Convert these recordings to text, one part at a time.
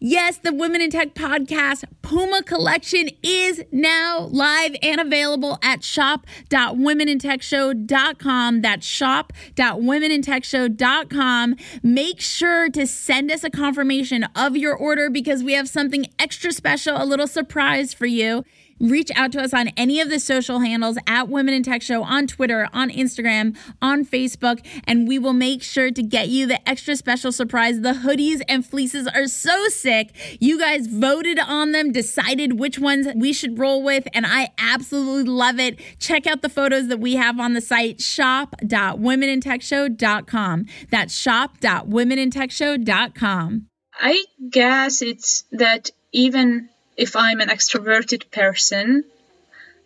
Yes, the Women in Tech podcast Puma collection is now live and available at shop.womenintechshow.com. That's shop.womenintechshow.com. Make sure to send us a confirmation of your order because we have something extra special, a little surprise for you reach out to us on any of the social handles at Women in Tech Show on Twitter, on Instagram, on Facebook, and we will make sure to get you the extra special surprise. The hoodies and fleeces are so sick. You guys voted on them, decided which ones we should roll with, and I absolutely love it. Check out the photos that we have on the site shop.womenintechshow.com. That's shop.womenintechshow.com. I guess it's that even if I'm an extroverted person,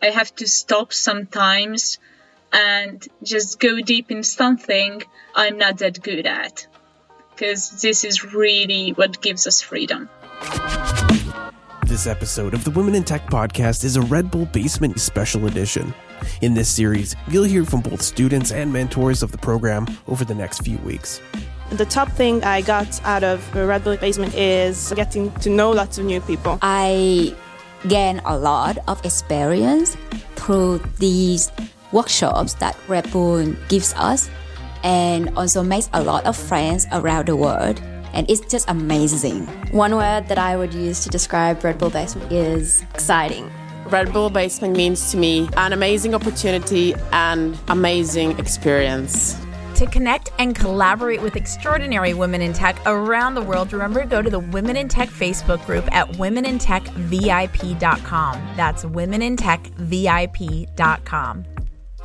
I have to stop sometimes and just go deep in something I'm not that good at. Because this is really what gives us freedom. This episode of the Women in Tech podcast is a Red Bull Basement Special Edition. In this series, you'll hear from both students and mentors of the program over the next few weeks. The top thing I got out of Red Bull Basement is getting to know lots of new people. I gain a lot of experience through these workshops that Red Bull gives us and also makes a lot of friends around the world and it's just amazing. One word that I would use to describe Red Bull Basement is exciting. Red Bull Basement means to me an amazing opportunity and amazing experience. To connect and collaborate with extraordinary women in tech around the world, remember to go to the Women in Tech Facebook group at womenintechvip.com. That's womenintechvip.com.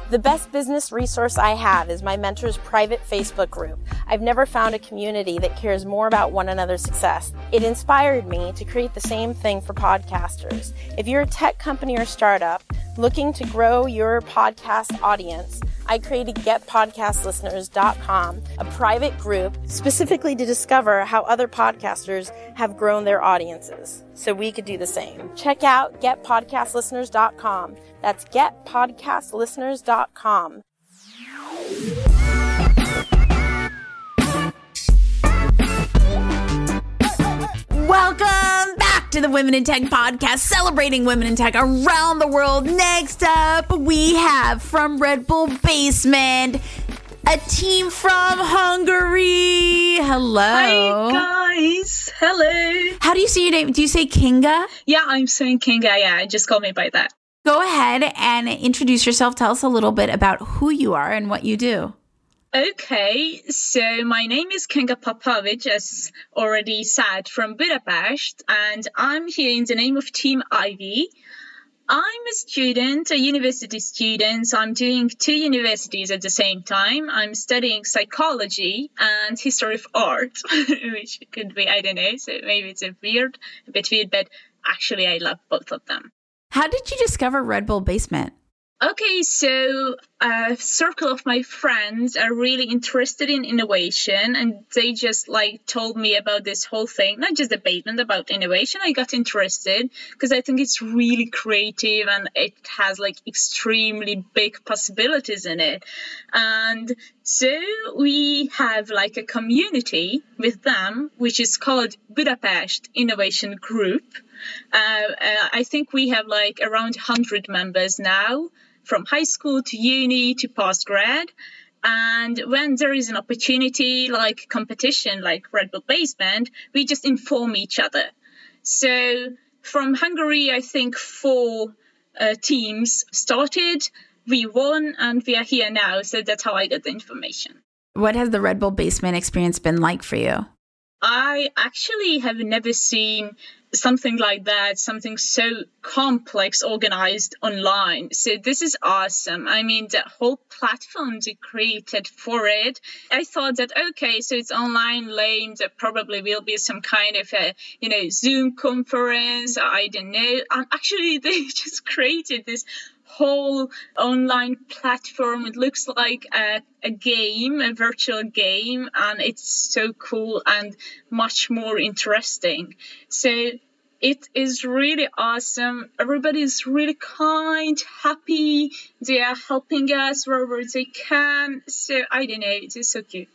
The best business resource I have is my mentor's private Facebook group. I've never found a community that cares more about one another's success. It inspired me to create the same thing for podcasters. If you're a tech company or startup looking to grow your podcast audience, I created getpodcastlisteners.com, a private group specifically to discover how other podcasters have grown their audiences so we could do the same. Check out getpodcastlisteners.com. That's getpodcastlisteners.com. Welcome to the Women in Tech podcast, celebrating women in tech around the world. Next up, we have from Red Bull Basement, a team from Hungary. Hello. Hi, guys. Hello. How do you say your name? Do you say Kinga? Yeah, I'm saying Kinga. Yeah, just call me by that. Go ahead and introduce yourself. Tell us a little bit about who you are and what you do. Okay, so my name is Kinga Popovics, as already said, from Budapest, and I'm here in the name of Team Ivy. I'm a student, a university student. So I'm doing two universities at the same time. I'm studying psychology and history of art, which could be, I don't know, so maybe it's a weird, a bit weird, but actually I love both of them. How did you discover Red Bull Basement? Okay, so a circle of my friends are really interested in innovation, and they just like told me about this whole thing, not just the basement, about innovation. I got interested because I think it's really creative and it has like extremely big possibilities in it. And so we have like a community with them, which is called Budapest Innovation Group. Uh, uh, I think we have like around 100 members now from high school to uni to post grad. And when there is an opportunity like competition, like Red Bull Basement, we just inform each other. So from Hungary, I think four uh, teams started, we won, and we are here now. So that's how I got the information. What has the Red Bull Basement experience been like for you? I actually have never seen something like that, something so complex organized online. So this is awesome. I mean, the whole platform they created for it, I thought that, okay, so it's online lame, there probably will be some kind of a, you know, Zoom conference. I don't know. And actually, they just created this whole online platform. It looks like a, a game, a virtual game, and it's so cool and much more interesting. So it is really awesome. Everybody is really kind, happy. They are helping us wherever they can. So I don't know, it is so cute.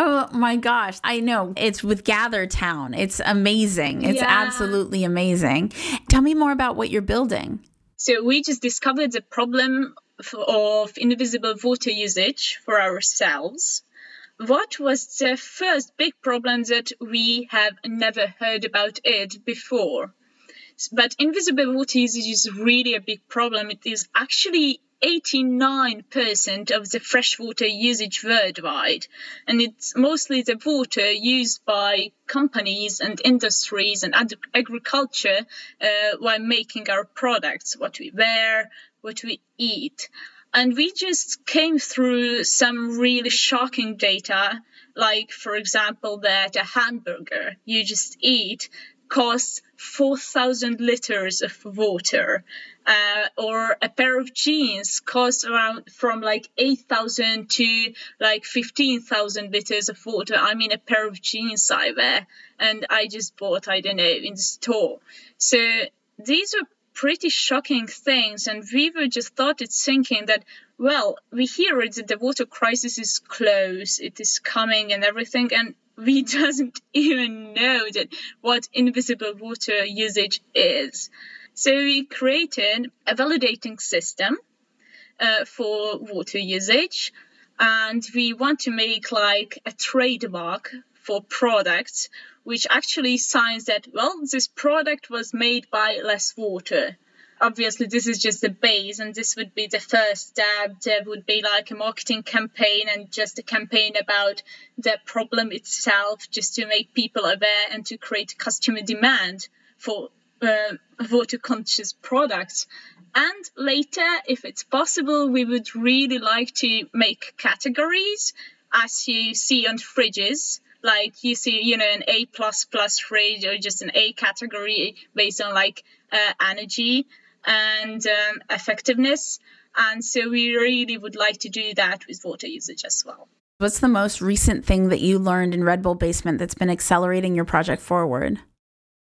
Oh my gosh. I know. It's with Gather Town. It's amazing. It's yeah. absolutely amazing. Tell me more about what you're building. So we just discovered the problem of invisible water usage for ourselves. What was the first big problem that we have never heard about it before? But invisible water usage is really a big problem. It is actually 89% of the freshwater usage worldwide, and it's mostly the water used by companies and industries and ag- agriculture uh, while making our products, what we wear, what we eat. And we just came through some really shocking data, like, for example, that a hamburger you just eat costs 4,000 liters of water, uh, or a pair of jeans costs around from like 8,000 to like 15,000 liters of water. I mean, a pair of jeans I wear, and I just bought, I don't know, in the store. So these are pretty shocking things, and we were just started thinking that, well, we hear it that the water crisis is close, it is coming, and everything, and we doesn't even know that what invisible water usage is. So we created a validating system uh, for water usage, and we want to make like a trademark for products which actually signs that well this product was made by less water obviously this is just the base and this would be the first step. There would be like a marketing campaign and just a campaign about the problem itself just to make people aware and to create customer demand for uh, water conscious products. And later if it's possible we would really like to make categories as you see on fridges. Like you see you know an a plus plus fridge or just an a category based on like uh, energy and um, effectiveness. And so we really would like to do that with water usage as well. What's the most recent thing that you learned in Red Bull Basement that's been accelerating your project forward?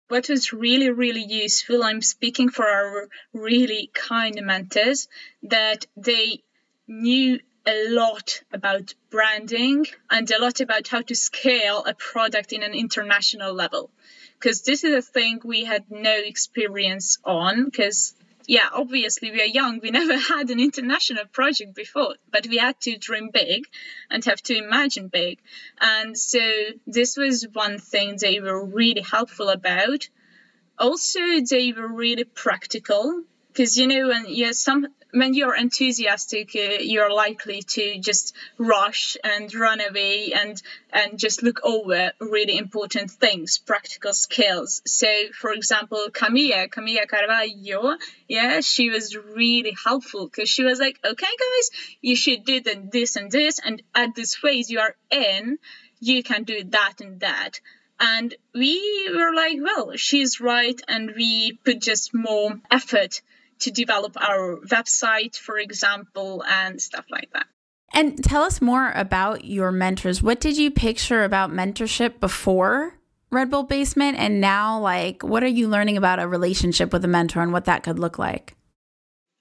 What was really, really useful, I'm speaking for our really kind mentors, that they knew a lot about branding and a lot about how to scale a product in an international level. Because this is a thing we had no experience on, because yeah, obviously we are young. We never had an international project before, but we had to dream big and have to imagine big. And so this was one thing they were really helpful about. Also, they were really practical because you know when you some when you're enthusiastic, uh, you're likely to just rush and run away and and just look over really important things, practical skills. So, for example, Camilla, Camilla Carvalho, yeah, she was really helpful because she was like, okay, guys, you should do this and this, and at this phase you are in, you can do that and that. And we were like, well, she's right, and we put just more effort to develop our website, for example, and stuff like that. And tell us more about your mentors. What did you picture about mentorship before Red Bull Basement? And now, like, what are you learning about a relationship with a mentor and what that could look like?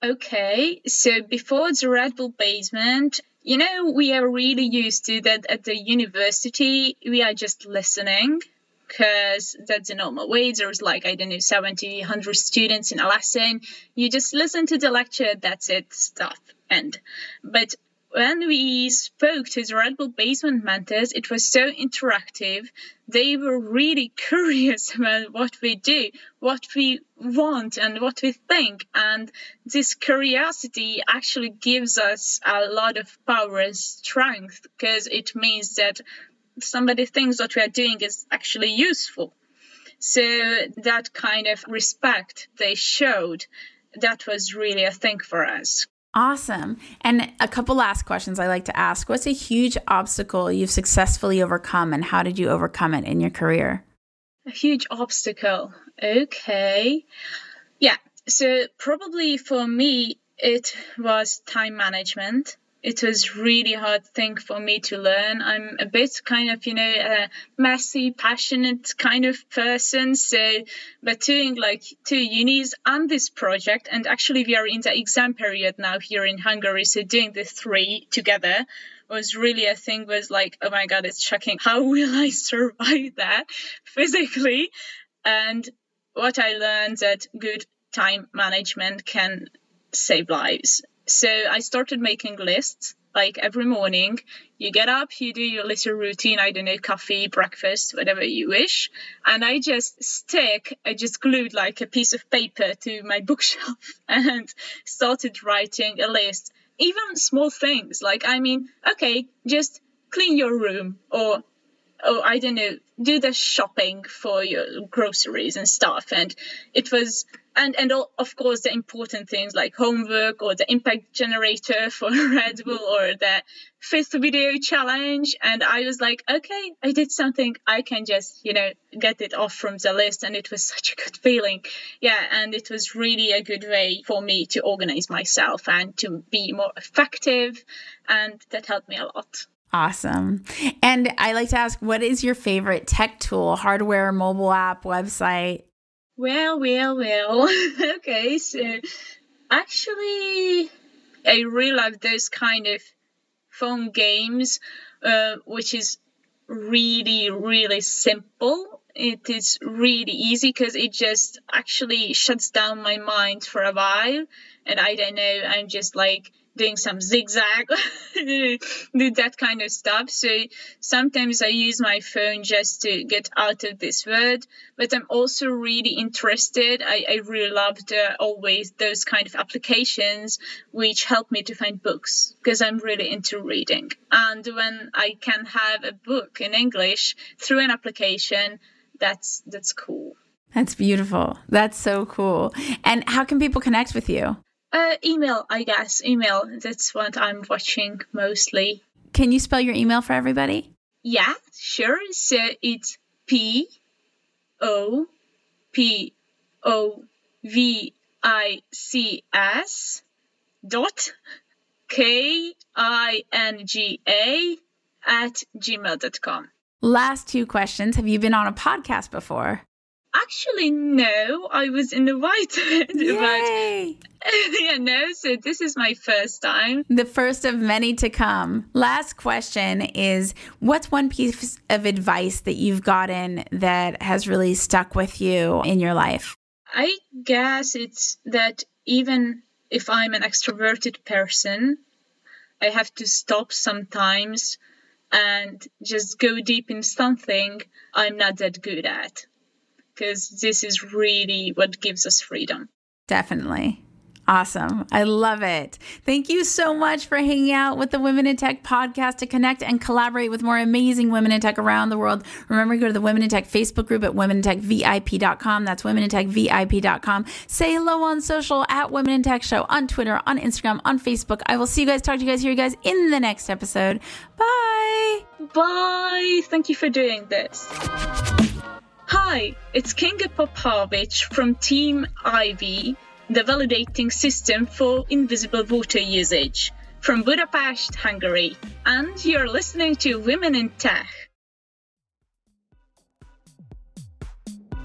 Okay, so before the Red Bull Basement, you know, we are really used to that at the university, we are just listening because that's the normal way. There's like, I don't know, 70, 100 students in a lesson. You just listen to the lecture, that's it, stuff. And, but when we spoke to the Red Bull Basement mentors, it was so interactive. They were really curious about what we do, what we want, and what we think. And this curiosity actually gives us a lot of power and strength because it means that somebody thinks what we are doing is actually useful. So that kind of respect they showed, that was really a thing for us. Awesome. And a couple last questions I like to ask. What's a huge obstacle you've successfully overcome and how did you overcome it in your career? A huge obstacle. Okay. Yeah. So probably for me, it was time management it was really hard thing for me to learn. I'm a bit kind of, you know, a messy, passionate kind of person. So, but doing like two unis and this project, and actually we are in the exam period now here in Hungary. So doing the three together was really a thing was like, oh my God, it's shocking. How will I survive that physically? And what I learned that good time management can save lives so I started making lists like every morning. You get up, you do your little routine, I don't know, coffee, breakfast, whatever you wish. And I just stick, I just glued like a piece of paper to my bookshelf and started writing a list. Even small things like, I mean, okay, just clean your room or oh i don't know. Do the shopping for your groceries and stuff. And it was and and of course the important things like homework or the impact generator for red bull or the fifth video challenge. And i was like okay i did something. I can just you know get it off from the list. And it was such a good feeling. Yeah and it was really a good way for me to organize myself and to be more effective. And that helped me a lot Awesome. And I like to ask, what is your favorite tech tool, hardware, mobile app, website? Well, well, well. okay, so actually, I really love those kind of phone games, uh, which is really, really simple. It is really easy because it just actually shuts down my mind for a while. And I don't know, I'm just like doing some zigzag, do that kind of stuff. So sometimes I use my phone just to get out of this word, but I'm also really interested. I, I really loved uh, always those kind of applications which help me to find books because I'm really into reading. And when I can have a book in English through an application, that's that's cool. That's beautiful. That's so cool. And how can people connect with you? Uh, email, I guess. Email. That's what I'm watching mostly. Can you spell your email for everybody? Yeah, sure. So it's P O P O V I C S dot K I N G A at gmail.com. Last two questions. Have you been on a podcast before? Actually, no. I was invited, Yay! but yeah, no. So this is my first time. The first of many to come. Last question is: What's one piece of advice that you've gotten that has really stuck with you in your life? I guess it's that even if I'm an extroverted person, I have to stop sometimes and just go deep in something I'm not that good at because this is really what gives us freedom. Definitely. Awesome. I love it. Thank you so much for hanging out with the Women in Tech podcast to connect and collaborate with more amazing women in tech around the world. Remember to go to the Women in Tech Facebook group at womenintechvip.com. That's womenintechvip.com. Say hello on social at Women in Tech Show on Twitter, on Instagram, on Facebook. I will see you guys, talk to you guys, hear you guys in the next episode. Bye. Bye. Thank you for doing this. Hi, it's Kinga Popovics from Team Ivy, the validating system for invisible water usage, from Budapest, Hungary, and you're listening to Women in Tech.